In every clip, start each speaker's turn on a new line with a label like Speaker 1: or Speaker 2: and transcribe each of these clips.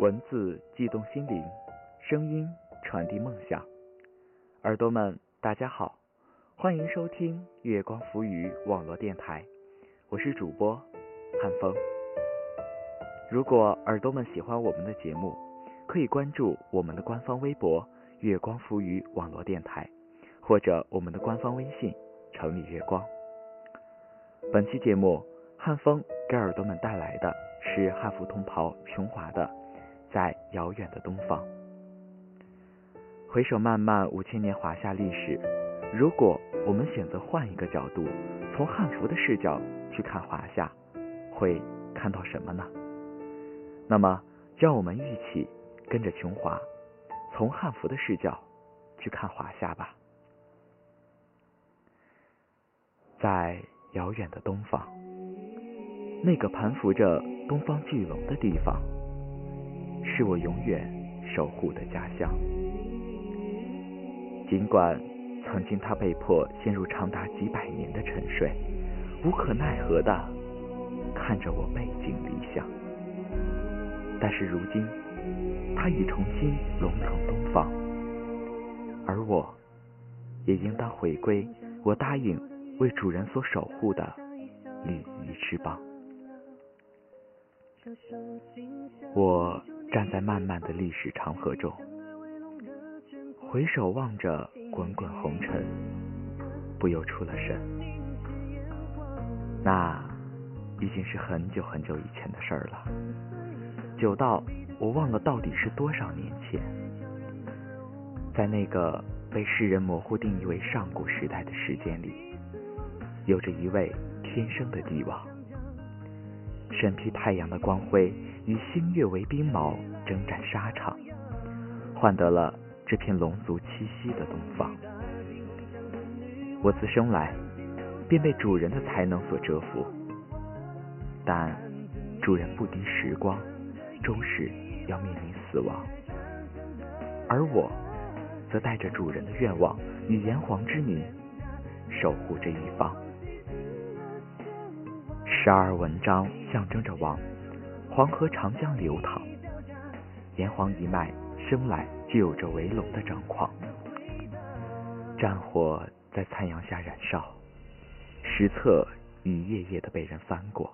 Speaker 1: 文字悸动心灵，声音传递梦想。耳朵们，大家好，欢迎收听月光浮语网络电台，我是主播汉风。如果耳朵们喜欢我们的节目，可以关注我们的官方微博“月光浮语网络电台”，或者我们的官方微信“城里月光”。本期节目，汉风给耳朵们带来的是汉服同袍琼华的《在遥远的东方》。回首漫漫五千年华夏历史，如果我们选择换一个角度，从汉服的视角去看华夏，会看到什么呢？那么，让我们一起跟着琼华，从汉服的视角去看华夏吧。在遥远的东方，那个盘伏着东方巨龙的地方，是我永远守护的家乡。尽管曾经他被迫陷入长达几百年的沉睡，无可奈何的看着我背井离乡，但是如今他已重新龙腾东方，而我也应当回归我答应为主人所守护的鲤鱼翅膀。我站在漫漫的历史长河中。回首望着滚滚红尘，不由出了神。那已经是很久很久以前的事儿了，久到我忘了到底是多少年前。在那个被世人模糊定义为上古时代的时间里，有着一位天生的帝王，身披太阳的光辉，以星月为兵矛，征战沙场，换得了。这片龙族栖息的东方，我自生来便被主人的才能所折服，但主人不敌时光，终是要面临死亡，而我则带着主人的愿望与炎黄之名，守护这一方。十二文章象征着王，黄河长江流淌，炎黄一脉生来。就有着围龙的张狂，战火在残阳下燃烧，史册一页页的被人翻过，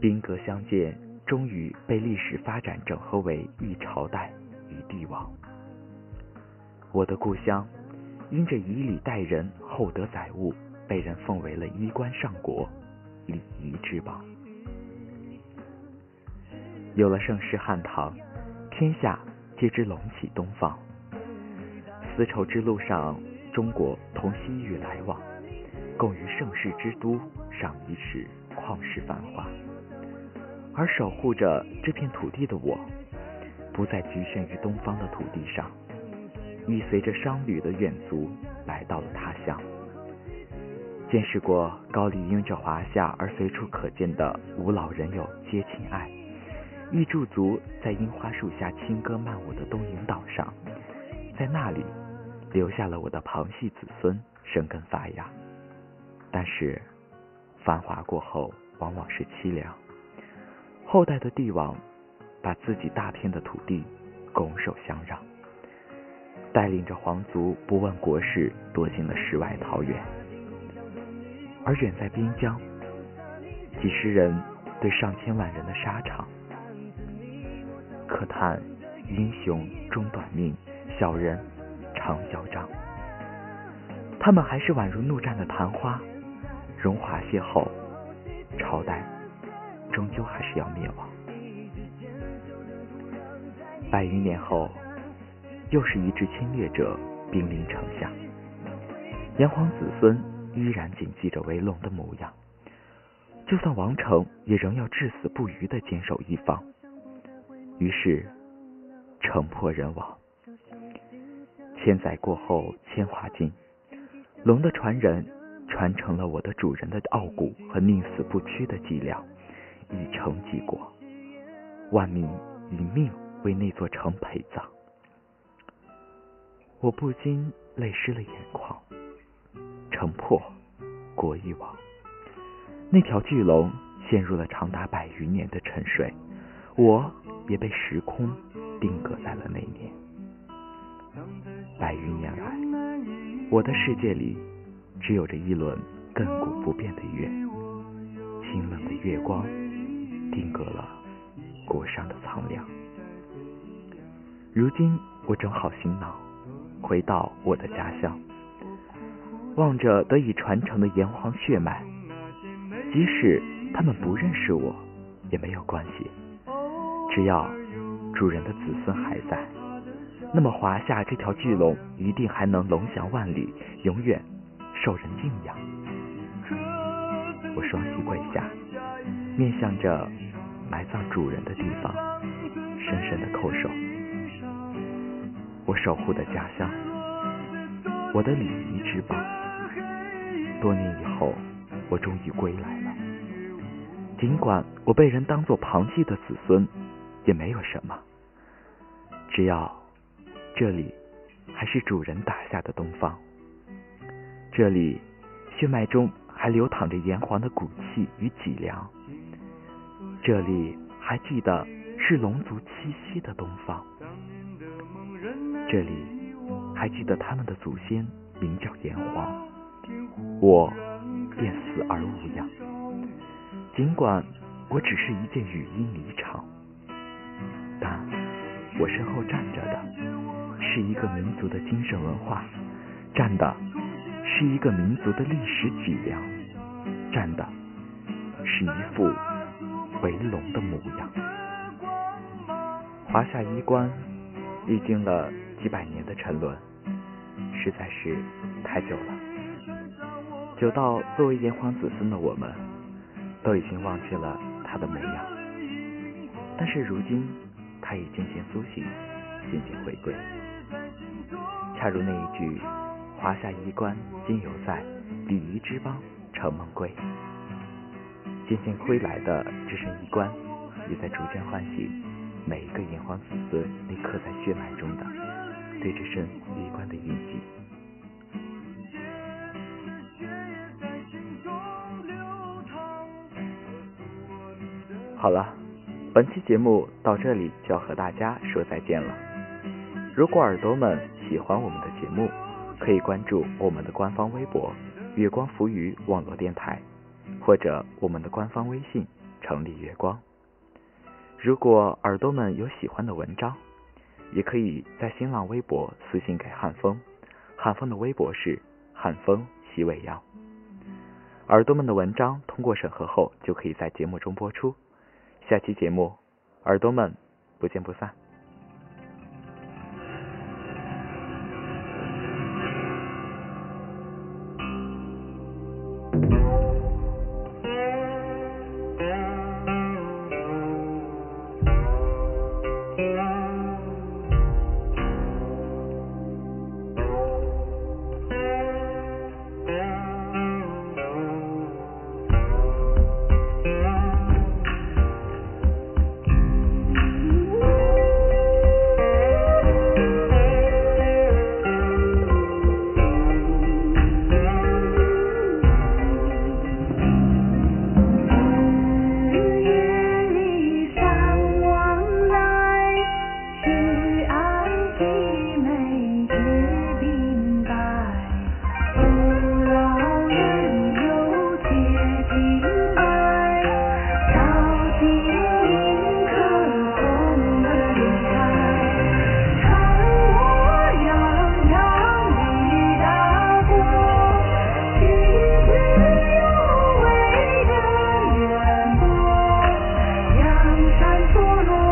Speaker 1: 兵戈相见，终于被历史发展整合为一朝代一帝王。我的故乡因着以礼待人、厚德载物，被人奉为了衣冠上国、礼仪之邦。有了盛世汉唐，天下。皆知隆起东方，丝绸之路上，中国同西域来往，共于盛世之都，赏一尺旷世繁华。而守护着这片土地的我，不再局限于东方的土地上，亦随着商旅的远足来到了他乡，见识过高丽因着华夏而随处可见的吾老人友接亲爱。亦驻足在樱花树下轻歌曼舞的东瀛岛上，在那里留下了我的旁系子孙生根发芽。但是，繁华过后往往是凄凉。后代的帝王把自己大片的土地拱手相让，带领着皇族不问国事，躲进了世外桃源。而远在边疆，几十人对上千万人的沙场。可叹英雄终短命，小人常嚣张。他们还是宛如怒战的昙花，荣华邂逅，朝代终究还是要灭亡。百余年后，又是一支侵略者兵临城下，炎黄子孙依然谨记着为龙的模样，就算王城，也仍要至死不渝的坚守一方。于是，城破人亡。千载过后，千华尽，龙的传人传承了我的主人的傲骨和宁死不屈的脊梁，以城继国，万民以命为那座城陪葬。我不禁泪湿了眼眶。城破，国亦亡。那条巨龙陷入了长达百余年的沉睡，我。也被时空定格在了那年。百余年来，我的世界里只有着一轮亘古不变的月，清冷的月光定格了国殇的苍凉。如今我整好行囊，回到我的家乡，望着得以传承的炎黄血脉，即使他们不认识我，也没有关系，只要主人的子孙还在，那么华夏这条巨龙一定还能龙翔万里，永远受人敬仰。我双膝跪下，面向着埋葬主人的地方，深深的叩首。我守护的家乡，我的礼仪之邦。多年以后，我终于归来了。尽管我被人当作旁系的子孙，也没有什么。只要这里还是主人打下的东方，这里血脉中还流淌着炎黄的骨气与脊梁，这里还记得是龙族栖息的东方。这里还记得他们的祖先名叫炎黄，我便死而无恙。尽管我只是一件羽衣霓裳，我身后站着的是一个民族的精神文化，站的是一个民族的历史脊梁，站的是一副为龙的模样。华夏衣冠历经了。几百年的沉沦，实在是太久了，久到作为炎黄子孙的我们，都已经忘记了他的模样。但是如今，他已渐渐苏醒，渐渐回归。恰如那一句“华夏衣冠今犹在，礼仪之邦承梦归”，渐渐归来的这身衣冠，也在逐渐唤醒每一个炎黄子孙那刻在血脉中的。对这身衣冠的印记。好了，本期节目到这里就要和大家说再见了。如果耳朵们喜欢我们的节目，可以关注我们的官方微博“月光浮语网络电台”，或者我们的官方微信“城里月光”。如果耳朵们有喜欢的文章，也可以在新浪微博私信给汉风，汉风的微博是汉风习尾阳。耳朵们的文章通过审核后，就可以在节目中播出。下期节目，耳朵们不见不散。南无阿。